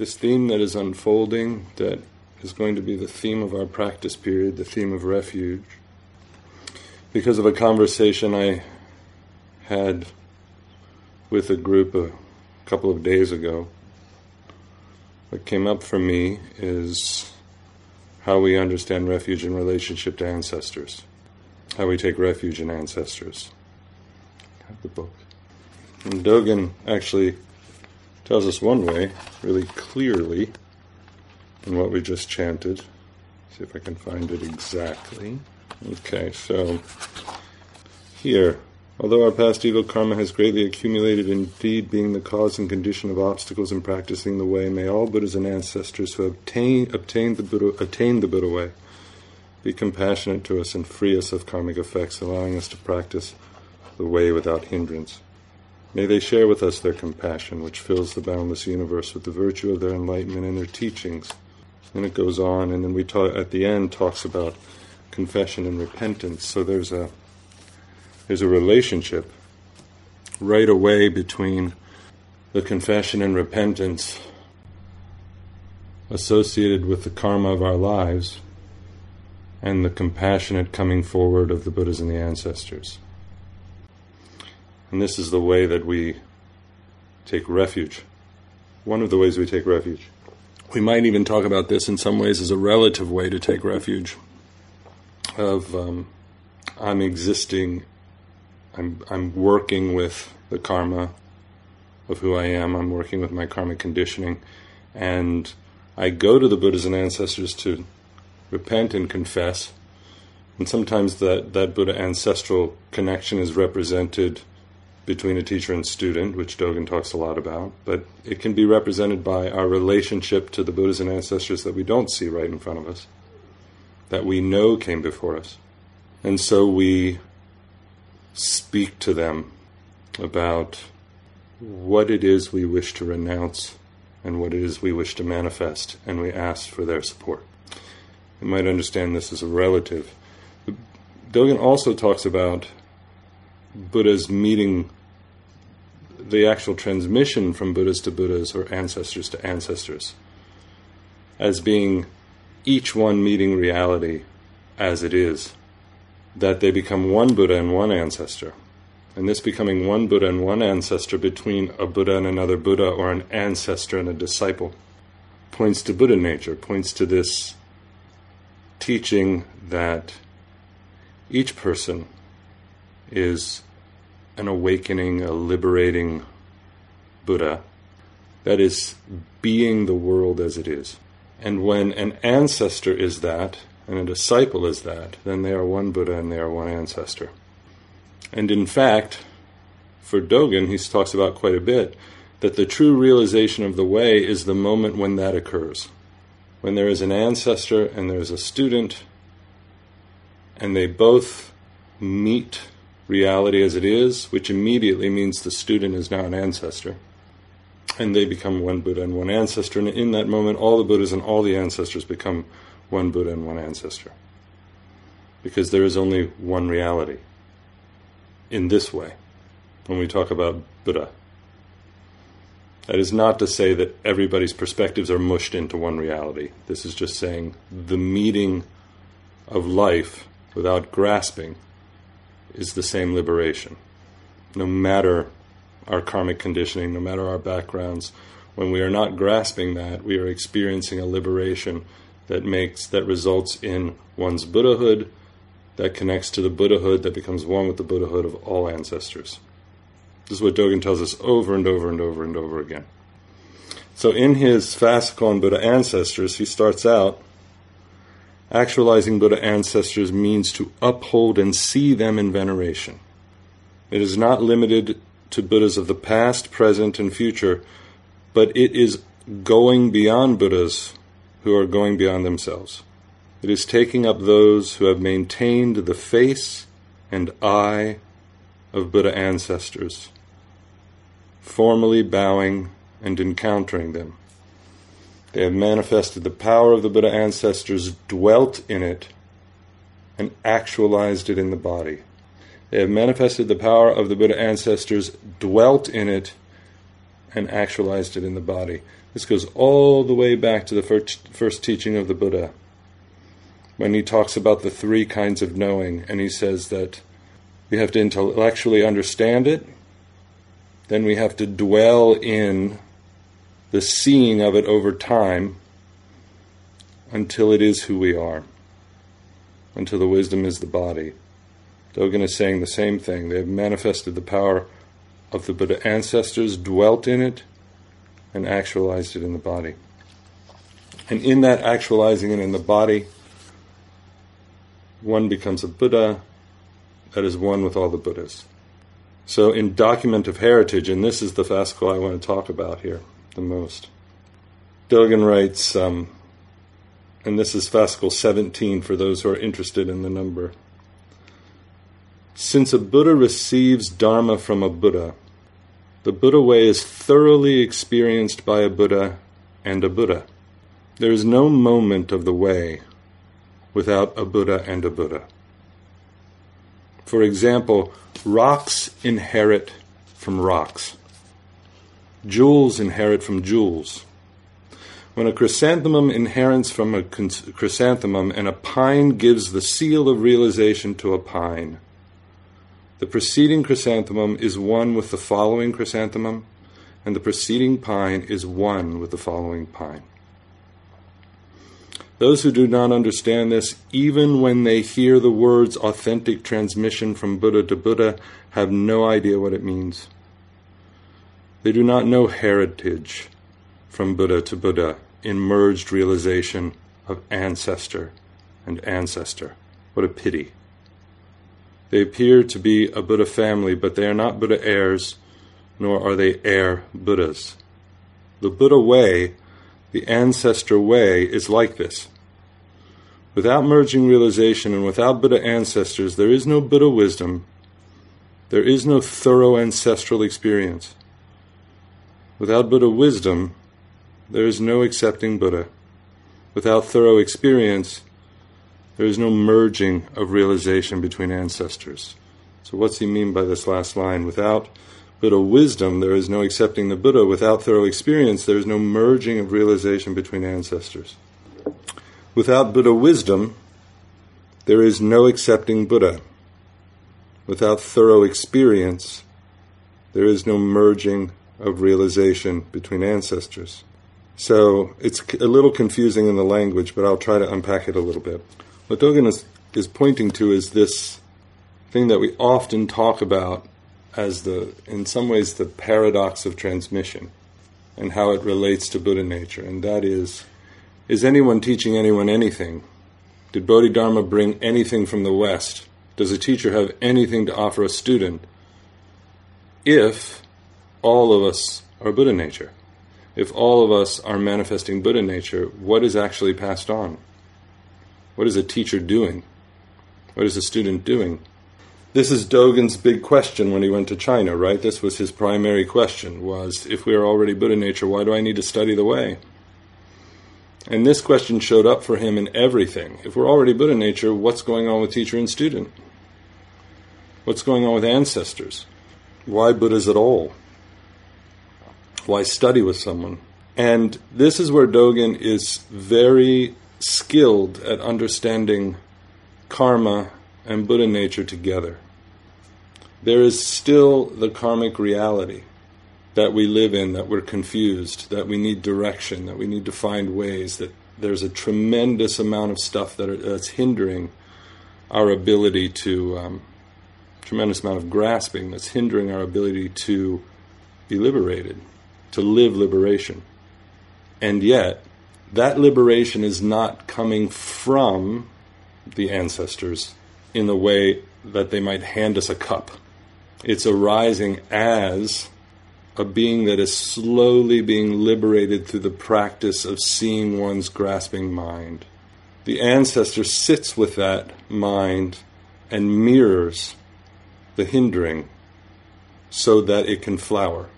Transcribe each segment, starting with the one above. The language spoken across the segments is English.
this theme that is unfolding, that is going to be the theme of our practice period, the theme of refuge, because of a conversation I had with a group a couple of days ago. What came up for me is how we understand refuge in relationship to ancestors, how we take refuge in ancestors. Have the book. And Dogen actually tells us one way, really clearly, in what we just chanted. See if I can find it exactly. Okay, so here, although our past evil karma has greatly accumulated, indeed being the cause and condition of obstacles in practicing the way, may all Buddhas and ancestors who obtain, obtained the Buddha, attained the Buddha way be compassionate to us and free us of karmic effects, allowing us to practice the way without hindrance. May they share with us their compassion, which fills the boundless universe with the virtue of their enlightenment and their teachings. And it goes on, and then we talk at the end talks about confession and repentance. So there's a there's a relationship right away between the confession and repentance associated with the karma of our lives and the compassionate coming forward of the Buddhas and the ancestors. And this is the way that we take refuge. One of the ways we take refuge. We might even talk about this in some ways as a relative way to take refuge. Of um, I'm existing, I'm I'm working with the karma of who I am. I'm working with my karmic conditioning, and I go to the Buddhas and ancestors to repent and confess. And sometimes that, that Buddha ancestral connection is represented between a teacher and student, which Dogen talks a lot about, but it can be represented by our relationship to the Buddhas and ancestors that we don't see right in front of us, that we know came before us. And so we speak to them about what it is we wish to renounce and what it is we wish to manifest, and we ask for their support. You might understand this as a relative. Dogen also talks about Buddha's meeting the actual transmission from Buddhas to Buddhas or ancestors to ancestors as being each one meeting reality as it is, that they become one Buddha and one ancestor. And this becoming one Buddha and one ancestor between a Buddha and another Buddha or an ancestor and a disciple points to Buddha nature, points to this teaching that each person is an awakening, a liberating Buddha that is being the world as it is. And when an ancestor is that, and a disciple is that, then they are one Buddha and they are one ancestor. And in fact, for Dogen, he talks about quite a bit that the true realization of the way is the moment when that occurs. When there is an ancestor and there is a student, and they both meet reality as it is, which immediately means the student is now an ancestor. And they become one Buddha and one ancestor. And in that moment, all the Buddhas and all the ancestors become one Buddha and one ancestor. Because there is only one reality in this way when we talk about Buddha. That is not to say that everybody's perspectives are mushed into one reality. This is just saying the meeting of life without grasping is the same liberation. No matter our karmic conditioning, no matter our backgrounds, when we are not grasping that, we are experiencing a liberation that makes that results in one's Buddhahood, that connects to the Buddhahood, that becomes one with the Buddhahood of all ancestors. This is what Dogen tells us over and over and over and over again. So in his fascicle on Buddha ancestors, he starts out Actualizing Buddha ancestors means to uphold and see them in veneration. It is not limited to Buddhas of the past, present, and future, but it is going beyond Buddhas who are going beyond themselves. It is taking up those who have maintained the face and eye of Buddha ancestors, formally bowing and encountering them. They have manifested the power of the Buddha ancestors, dwelt in it, and actualized it in the body. They have manifested the power of the Buddha ancestors, dwelt in it, and actualized it in the body. This goes all the way back to the first, first teaching of the Buddha, when he talks about the three kinds of knowing, and he says that we have to intellectually understand it, then we have to dwell in the seeing of it over time until it is who we are, until the wisdom is the body. Dogen is saying the same thing. They have manifested the power of the Buddha ancestors, dwelt in it, and actualized it in the body. And in that actualizing it in the body, one becomes a Buddha that is one with all the Buddhas. So, in Document of Heritage, and this is the fascicle I want to talk about here the most, Dogen writes, um, and this is fascicle 17 for those who are interested in the number. Since a Buddha receives Dharma from a Buddha, the Buddha way is thoroughly experienced by a Buddha and a Buddha. There is no moment of the way without a Buddha and a Buddha. For example, rocks inherit from rocks. Jewels inherit from jewels. When a chrysanthemum inherits from a chrysanthemum and a pine gives the seal of realization to a pine, the preceding chrysanthemum is one with the following chrysanthemum, and the preceding pine is one with the following pine. Those who do not understand this, even when they hear the words authentic transmission from Buddha to Buddha, have no idea what it means. They do not know heritage from Buddha to Buddha in merged realization of ancestor and ancestor. What a pity. They appear to be a Buddha family, but they are not Buddha heirs, nor are they heir Buddhas. The Buddha way, the ancestor way, is like this. Without merging realization and without Buddha ancestors, there is no Buddha wisdom. There is no thorough ancestral experience. Without Buddha wisdom, there is no accepting Buddha. Without thorough experience, there is no merging of realization between ancestors. So, what's he mean by this last line? Without Buddha wisdom, there is no accepting the Buddha. Without thorough experience, there is no merging of realization between ancestors. Without Buddha wisdom, there is no accepting Buddha. Without thorough experience, there is no merging of realization between ancestors. So it's a little confusing in the language, but I'll try to unpack it a little bit. What Dogen is, is pointing to is this thing that we often talk about as the, in some ways, the paradox of transmission and how it relates to Buddha nature. And that is, is anyone teaching anyone anything? Did Bodhidharma bring anything from the West? Does a teacher have anything to offer a student? If all of us are Buddha nature, if all of us are manifesting Buddha nature, what is actually passed on? What is a teacher doing? What is a student doing? This is Dogen's big question when he went to China, right? This was his primary question was if we are already Buddha nature, why do I need to study the way? And this question showed up for him in everything. If we're already Buddha nature, what's going on with teacher and student? What's going on with ancestors? Why Buddhas at all? Why study with someone? And this is where Dogen is very skilled at understanding karma and Buddha nature together. There is still the karmic reality that we live in, that we're confused, that we need direction, that we need to find ways, that there's a tremendous amount of stuff that are, that's hindering our ability to, um, tremendous amount of grasping that's hindering our ability to be liberated, to live liberation. And yet, that liberation is not coming from the ancestors in the way that they might hand us a cup. It's arising as a being that is slowly being liberated through the practice of seeing one's grasping mind. The ancestor sits with that mind and mirrors the hindering so that it can flower.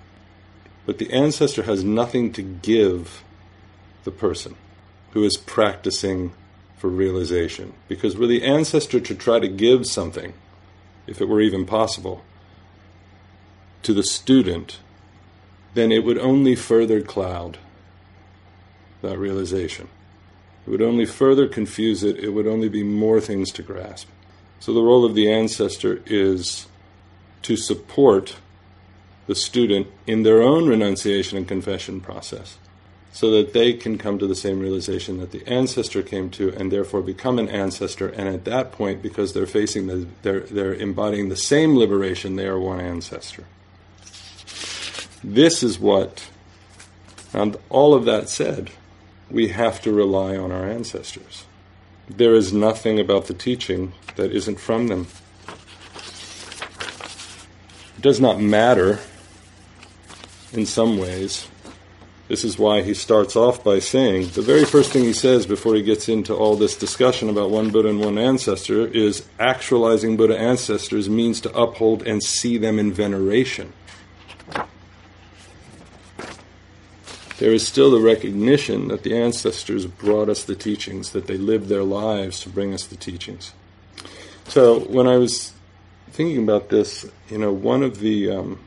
But the ancestor has nothing to give the person who is practicing for realization. Because were the ancestor to try to give something, if it were even possible, to the student, then it would only further cloud that realization. It would only further confuse it, it would only be more things to grasp. So the role of the ancestor is to support the student in their own renunciation and confession process so that they can come to the same realization that the ancestor came to and therefore become an ancestor and at that point because they're facing the they're they're embodying the same liberation they are one ancestor. This is what and all of that said we have to rely on our ancestors. There is nothing about the teaching that isn't from them. It does not matter in some ways this is why he starts off by saying the very first thing he says before he gets into all this discussion about one Buddha and one ancestor is actualizing Buddha ancestors means to uphold and see them in veneration. There is still the recognition that the ancestors brought us the teachings, that they lived their lives to bring us the teachings. So when I was thinking about this, you know, one of the um,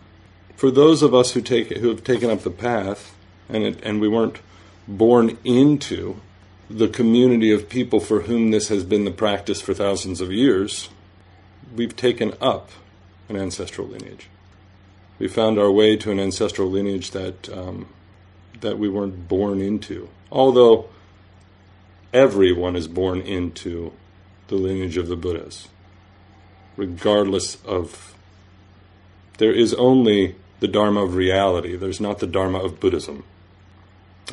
for those of us who take who have taken up the path, and it, and we weren't born into the community of people for whom this has been the practice for thousands of years, we've taken up an ancestral lineage. We found our way to an ancestral lineage that um, that we weren't born into. Although everyone is born into the lineage of the Buddhas, regardless of. There is only the Dharma of reality. There's not the Dharma of Buddhism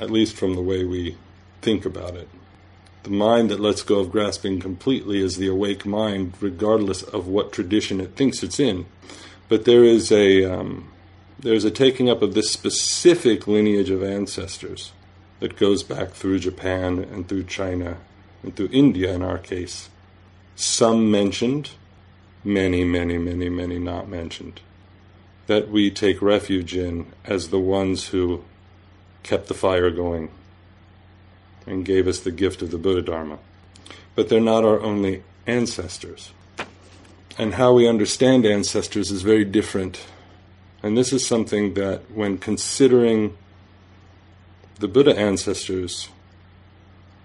at least from the way we think about it. The mind that lets go of grasping completely is the awake mind, regardless of what tradition it thinks it's in. But there is a um, there's a taking up of this specific lineage of ancestors that goes back through Japan and through China and through India in our case. Some mentioned, many, many, many, many not mentioned. That we take refuge in as the ones who kept the fire going and gave us the gift of the Buddha Dharma. But they're not our only ancestors. And how we understand ancestors is very different. And this is something that, when considering the Buddha ancestors,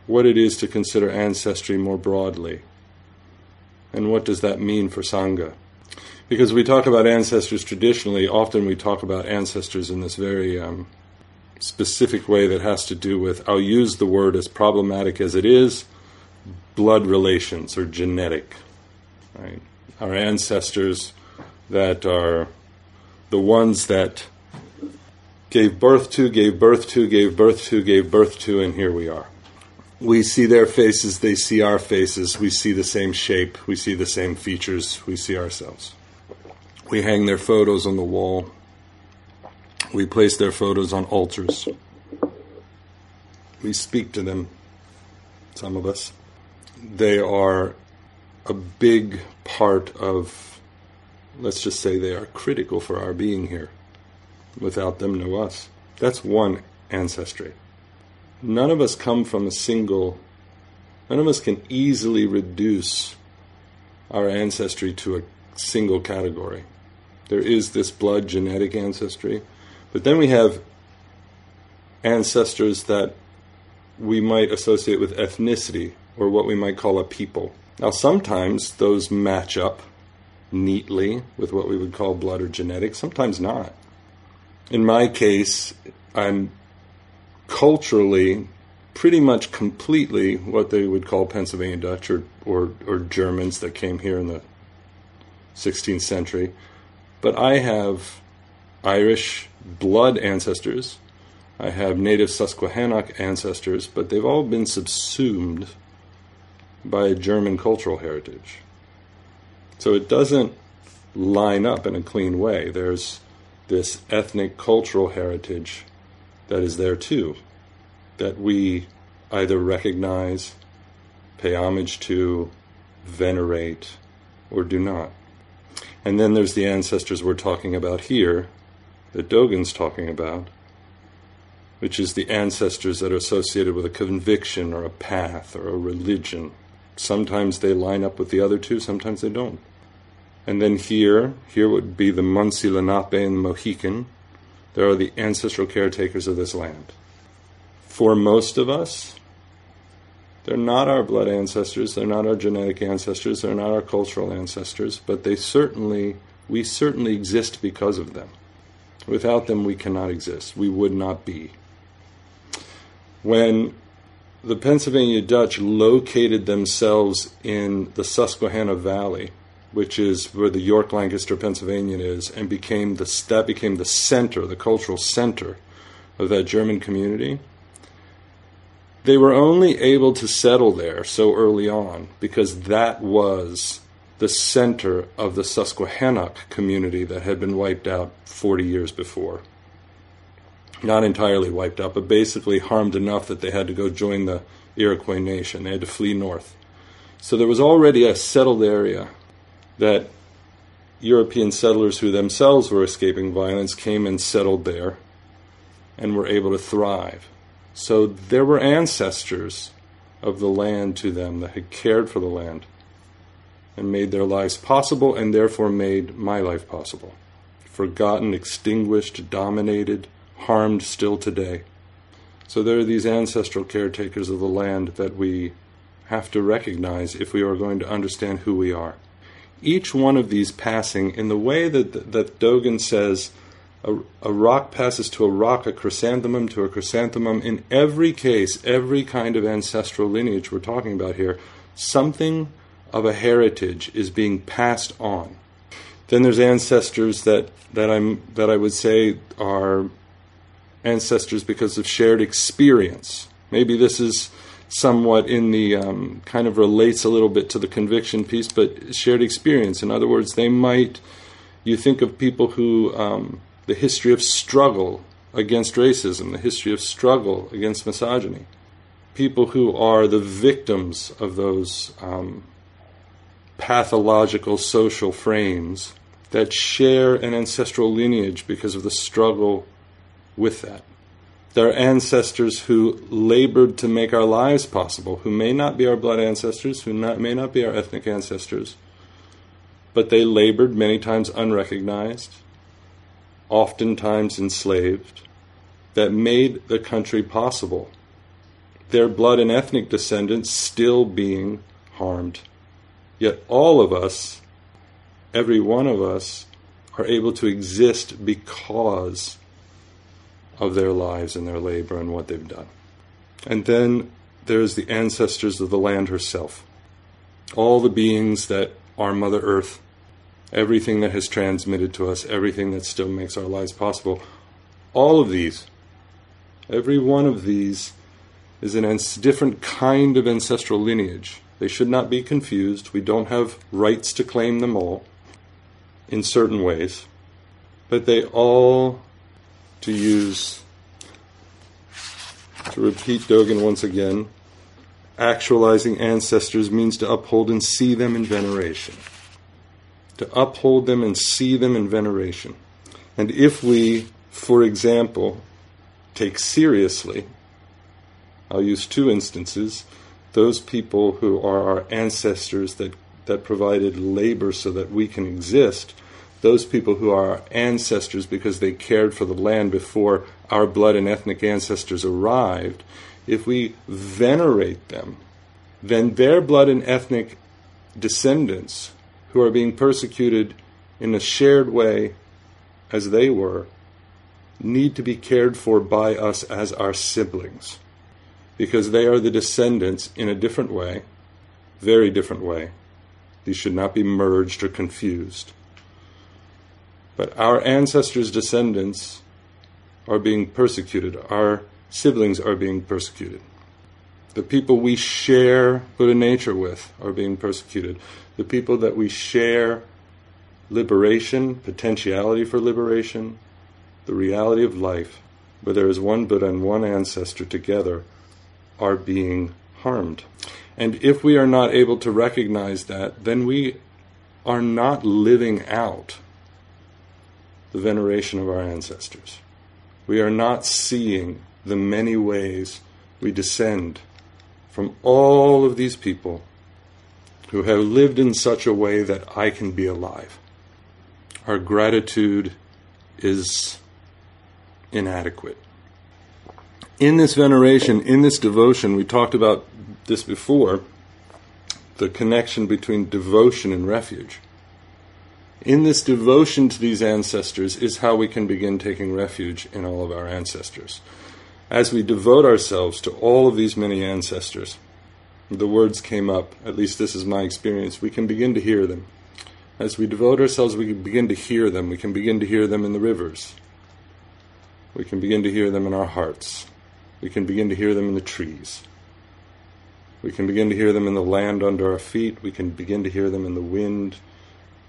what it is to consider ancestry more broadly, and what does that mean for Sangha? Because we talk about ancestors traditionally, often we talk about ancestors in this very um, specific way that has to do with, I'll use the word as problematic as it is, blood relations or genetic. Right? Our ancestors that are the ones that gave birth to, gave birth to, gave birth to, gave birth to, and here we are. We see their faces, they see our faces, we see the same shape, we see the same features, we see ourselves. We hang their photos on the wall, we place their photos on altars. We speak to them, some of us. They are a big part of, let's just say, they are critical for our being here. Without them, no us. That's one ancestry. None of us come from a single, none of us can easily reduce our ancestry to a single category. There is this blood genetic ancestry, but then we have ancestors that we might associate with ethnicity or what we might call a people. Now, sometimes those match up neatly with what we would call blood or genetics, sometimes not. In my case, I'm culturally pretty much completely what they would call Pennsylvania Dutch or, or, or Germans that came here in the 16th century. But I have Irish blood ancestors. I have native Susquehannock ancestors, but they've all been subsumed by a German cultural heritage. So it doesn't line up in a clean way. There's this ethnic cultural heritage that is there too, that we either recognize, pay homage to, venerate, or do not. And then there's the ancestors we're talking about here, that Dogen's talking about, which is the ancestors that are associated with a conviction or a path or a religion. Sometimes they line up with the other two, sometimes they don't. And then here, here would be the Munsee Lenape and the Mohican. There are the ancestral caretakers of this land. for most of us, they're not our blood ancestors, they're not our genetic ancestors, they're not our cultural ancestors, but they certainly, we certainly exist because of them. Without them, we cannot exist. We would not be. When the Pennsylvania Dutch located themselves in the Susquehanna Valley, which is where the York Lancaster Pennsylvania is, and became the that became the center, the cultural center of that German community. They were only able to settle there so early on because that was the center of the Susquehannock community that had been wiped out 40 years before. Not entirely wiped out, but basically harmed enough that they had to go join the Iroquois nation. They had to flee north. So there was already a settled area that European settlers who themselves were escaping violence came and settled there and were able to thrive. So there were ancestors of the land to them that had cared for the land and made their lives possible and therefore made my life possible. Forgotten, extinguished, dominated, harmed still today. So there are these ancestral caretakers of the land that we have to recognize if we are going to understand who we are. Each one of these passing in the way that, that Dogen says, a, a, rock passes to a rock, a chrysanthemum to a chrysanthemum. In every case, every kind of ancestral lineage we're talking about here, something of a heritage is being passed on. Then there's ancestors that, that I'm that I would say are ancestors because of shared experience. Maybe this is somewhat in the um, kind of relates a little bit to the conviction piece, but shared experience. In other words, they might you think of people who um, the history of struggle against racism, the history of struggle against misogyny, people who are the victims of those um, pathological social frames that share an ancestral lineage because of the struggle with that. There are ancestors who labored to make our lives possible, who may not be our blood ancestors, who not, may not be our ethnic ancestors, but they labored many times unrecognized, oftentimes enslaved, that made the country possible. Their blood and ethnic descendants still being harmed Yet all of us, every one of us, are able to exist because of their lives and their labor and what they've done. And then there's the ancestors of the land herself. All the beings that are Mother Earth, everything that has transmitted to us, everything that still makes our lives possible, all of these, every one of these is a different kind of ancestral lineage. They should not be confused. We don't have rights to claim them all in certain ways, but they all, to use, to repeat Dogen once again, actualizing ancestors means to uphold and see them in veneration. To uphold them and see them in veneration. And if we, for example, take seriously, I'll use two instances those people who are our ancestors that, that provided labor so that we can exist, those people who are our ancestors because they cared for the land before our blood and ethnic ancestors arrived, if we venerate them, then their blood and ethnic descendants who are being persecuted in a shared way as they were need to be cared for by us as our siblings because they are the descendants in a different way, very different way. These should not be merged or confused. But our ancestors' descendants are being persecuted. Our siblings are being persecuted. The people we share Buddha nature with are being persecuted. The people that we share liberation, potentiality for liberation, the reality of life, where there is one Buddha and one ancestor together, are being harmed. And if we are not able to recognize that, then we are not living out the veneration of our ancestors. We are not seeing the many ways we descend from all of these people who have lived in such a way that I can be alive. Our gratitude is inadequate. In this veneration, in this devotion, we talked about this before the connection between devotion and refuge. In this devotion to these ancestors is how we can begin taking refuge in all of our ancestors. As we devote ourselves to all of these many ancestors, the words came up, at least this is my experience, we can begin to hear them. As we devote ourselves, we can begin to hear them. We can begin to hear them in the rivers. We can begin to hear them in our hearts. We can begin to hear them in the trees. We can begin to hear them in the land under our feet. We can begin to hear them in the wind.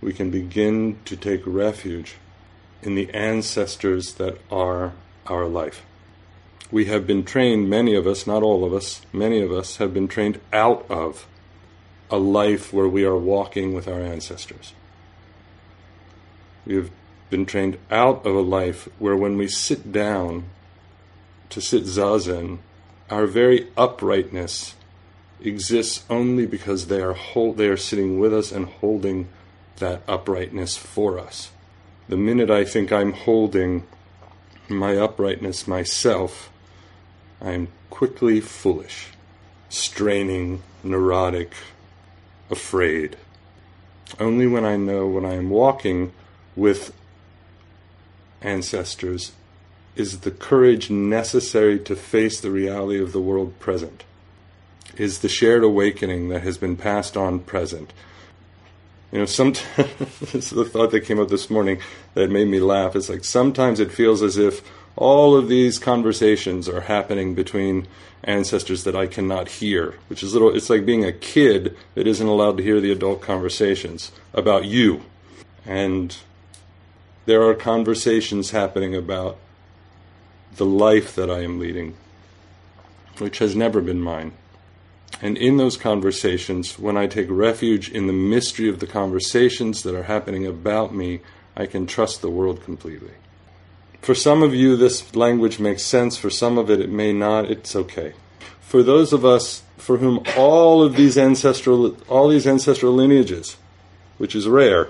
We can begin to take refuge in the ancestors that are our life. We have been trained, many of us, not all of us, many of us have been trained out of a life where we are walking with our ancestors. We have been trained out of a life where when we sit down to sit zazen, our very uprightness exists only because they are hold, they are sitting with us and holding that uprightness for us. The minute I think I'm holding my uprightness myself, I am quickly foolish, straining, neurotic, afraid. Only when I know when I am walking with ancestors is the courage necessary to face the reality of the world present, is the shared awakening that has been passed on present. You know, sometimes, this is the thought that came up this morning that made me laugh. It's like sometimes it feels as if all of these conversations are happening between ancestors that I cannot hear, which is little, it's like being a kid that isn't allowed to hear the adult conversations about you. And there are conversations happening about the life that I am leading, which has never been mine. And in those conversations, when I take refuge in the mystery of the conversations that are happening about me, I can trust the world completely. For some of you, this language makes sense. For some of it, it may not. It's okay. For those of us for whom all of these ancestral, all these ancestral lineages, which is rare,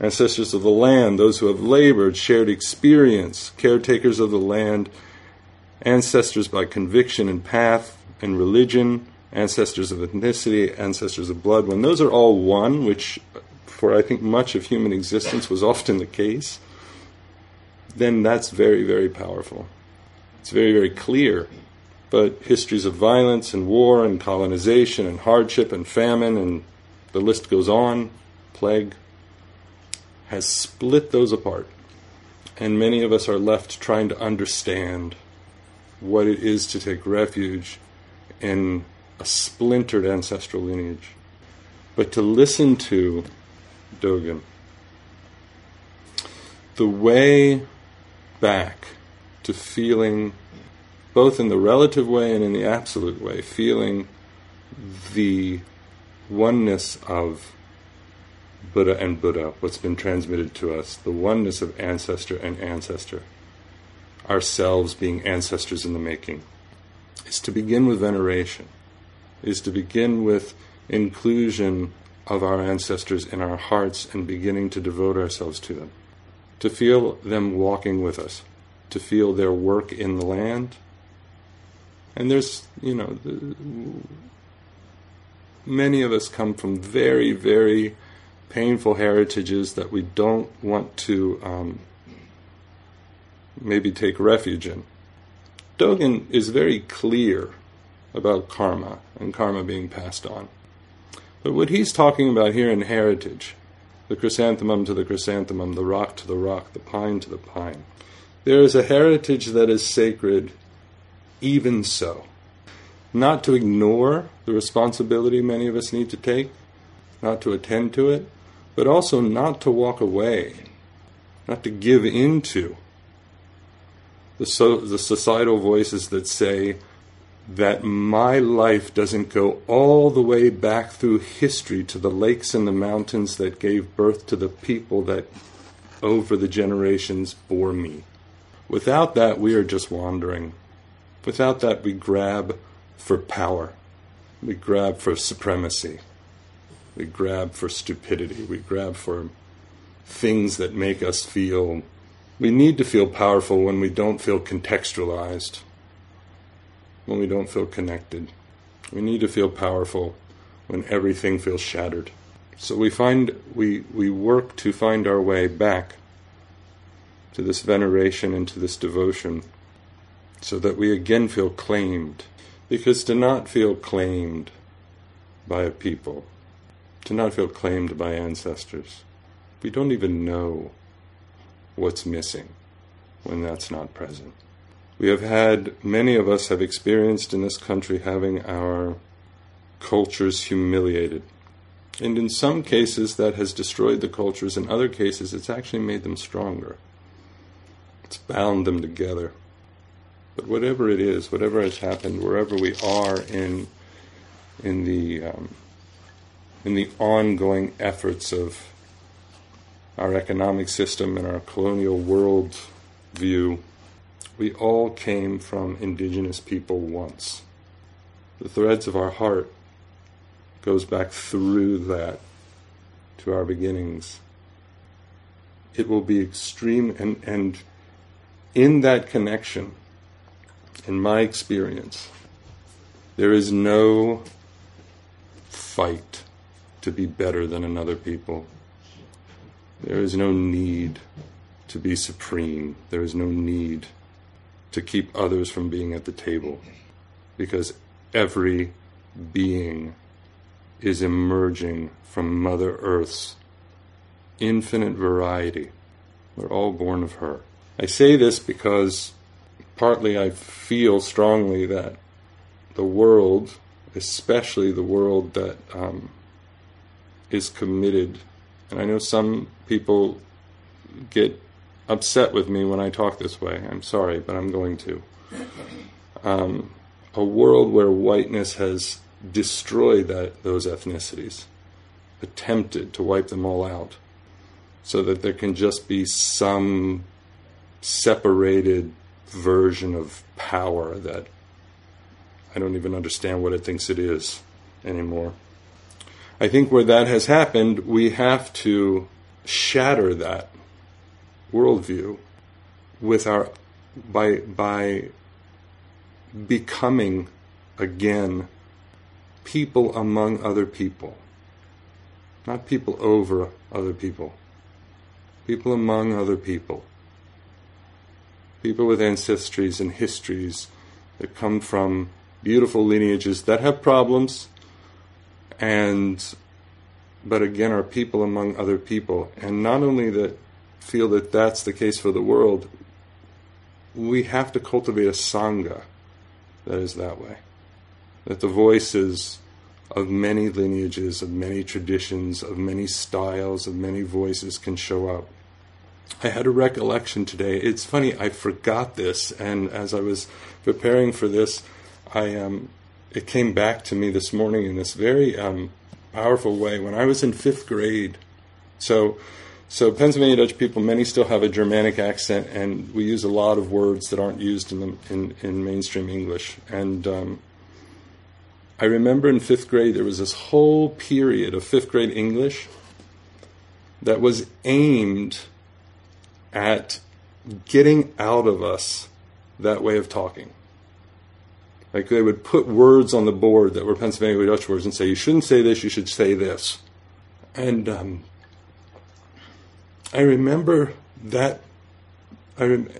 ancestors of the land, those who have labored, shared experience, caretakers of the land, ancestors by conviction and path and religion, ancestors of ethnicity, ancestors of blood, when those are all one, which for I think much of human existence was often the case, then that's very, very powerful. It's very, very clear. But histories of violence and war and colonization and hardship and famine and the list goes on, plague, has split those apart. And many of us are left trying to understand what it is to take refuge in a splintered ancestral lineage. But to listen to Dogen, the way back to feeling, both in the relative way and in the absolute way, feeling the oneness of Buddha and Buddha, what's been transmitted to us, the oneness of ancestor and ancestor, ourselves being ancestors in the making, is to begin with veneration, is to begin with inclusion of our ancestors in our hearts and beginning to devote ourselves to them, to feel them walking with us, to feel their work in the land. And there's, you know, many of us come from very, very painful heritages that we don't want to um, maybe take refuge in. Dogen is very clear about karma and karma being passed on. But what he's talking about here in heritage, the chrysanthemum to the chrysanthemum, the rock to the rock, the pine to the pine, there is a heritage that is sacred even so. Not to ignore the responsibility many of us need to take, not to attend to it, but also not to walk away, not to give into the, so, the societal voices that say that my life doesn't go all the way back through history to the lakes and the mountains that gave birth to the people that over the generations bore me. Without that, we are just wandering. Without that, we grab for power. We grab for supremacy. We grab for stupidity. We grab for things that make us feel. We need to feel powerful when we don't feel contextualized. When we don't feel connected. We need to feel powerful when everything feels shattered. So we find we we work to find our way back to this veneration and to this devotion so that we again feel claimed. Because to not feel claimed by a people, to not feel claimed by ancestors, we don't even know what's missing when that's not present. We have had, many of us have experienced in this country having our cultures humiliated. And in some cases, that has destroyed the cultures. In other cases, it's actually made them stronger. It's bound them together. But whatever it is, whatever has happened, wherever we are in in the um, in the ongoing efforts of our economic system and our colonial world view, we all came from indigenous people once. The threads of our heart goes back through that to our beginnings. It will be extreme and, and in that connection, in my experience, there is no fight to be better than another people. There is no need to be supreme. There is no need to keep others from being at the table because every being is emerging from Mother Earth's infinite variety. We're all born of her. I say this because partly I feel strongly that the world, especially the world that um, is committed, and I know some people get upset with me when I talk this way. I'm sorry, but I'm going to. Um, a world where whiteness has destroyed that, those ethnicities, attempted to wipe them all out, so that there can just be some separated version of power that I don't even understand what it thinks it is anymore. I think where that has happened, we have to shatter that worldview with our by by becoming again people among other people. Not people over other people. People among other people. People with ancestries and histories that come from beautiful lineages that have problems and but again are people among other people. And not only that feel that that's the case for the world, we have to cultivate a sangha that is that way. That the voices of many lineages, of many traditions, of many styles, of many voices can show up. I had a recollection today. It's funny, I forgot this, and as I was preparing for this, I um, it came back to me this morning in this very um, powerful way. When I was in fifth grade, so so Pennsylvania Dutch people, many still have a Germanic accent, and we use a lot of words that aren't used in the, in, in mainstream English. And um, I remember in fifth grade there was this whole period of fifth grade English that was aimed at getting out of us that way of talking. Like they would put words on the board that were Pennsylvania Dutch words and say, "You shouldn't say this. You should say this." And um, I remember that. I, rem-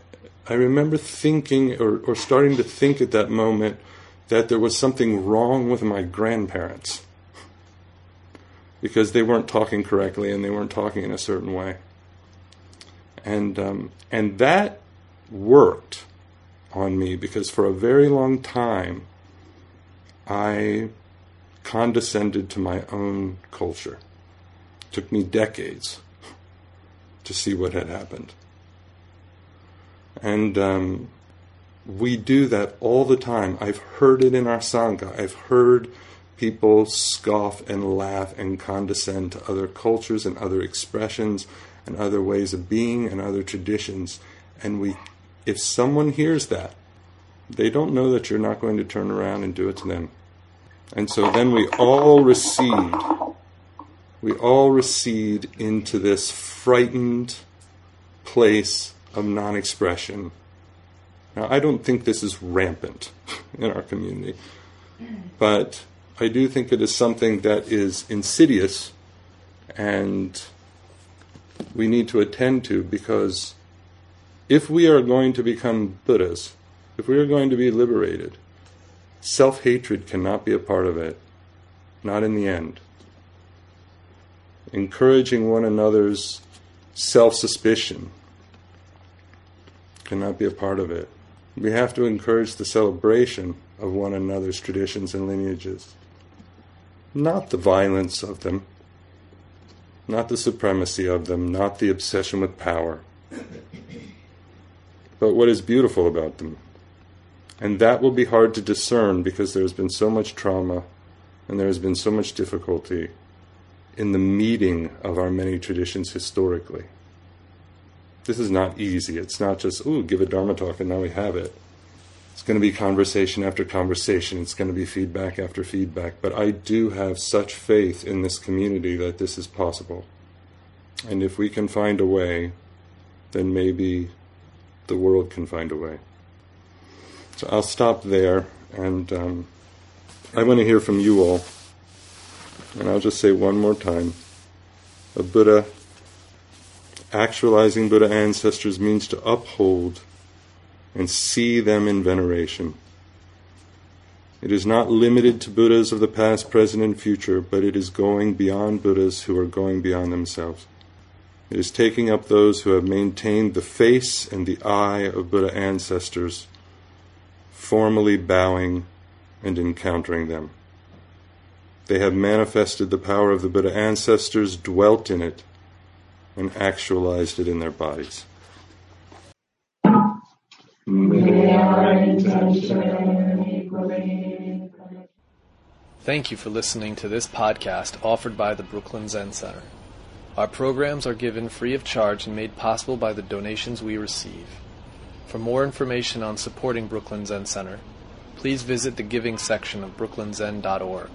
I remember thinking or, or starting to think at that moment that there was something wrong with my grandparents because they weren't talking correctly and they weren't talking in a certain way. And um, and that worked on me because for a very long time I condescended to my own culture. It took me decades to see what had happened. And um, we do that all the time. I've heard it in our Sangha. I've heard people scoff and laugh and condescend to other cultures and other expressions and other ways of being and other traditions. And we, if someone hears that, they don't know that you're not going to turn around and do it to them. And so then we all recede we all recede into this frightened place of non expression Now, I don't think this is rampant in our community, but I do think it is something that is insidious and we need to attend to because if we are going to become Buddhas, if we are going to be liberated, self hatred cannot be a part of it, not in the end. Encouraging one another's self suspicion cannot be a part of it. We have to encourage the celebration of one another's traditions and lineages, not the violence of them, not the supremacy of them, not the obsession with power, but what is beautiful about them. And that will be hard to discern because there has been so much trauma and there has been so much difficulty in the meeting of our many traditions historically. This is not easy. It's not just, ooh, give a Dharma talk and now we have it. It's going to be conversation after conversation. It's going to be feedback after feedback. But I do have such faith in this community that this is possible. And if we can find a way, then maybe the world can find a way. So I'll stop there, and um, I want to hear from you all. And I'll just say one more time a Buddha, actualizing Buddha ancestors means to uphold and see them in veneration. It is not limited to Buddhas of the past, present, and future, but it is going beyond Buddhas who are going beyond themselves. It is taking up those who have maintained the face and the eye of Buddha ancestors, formally bowing and encountering them. They have manifested the power of the Buddha ancestors, dwelt in it, and actualized it in their bodies. Thank you for listening to this podcast offered by the Brooklyn Zen Center. Our programs are given free of charge and made possible by the donations we receive. For more information on supporting Brooklyn Zen Center, please visit the giving section of brooklynzen.org.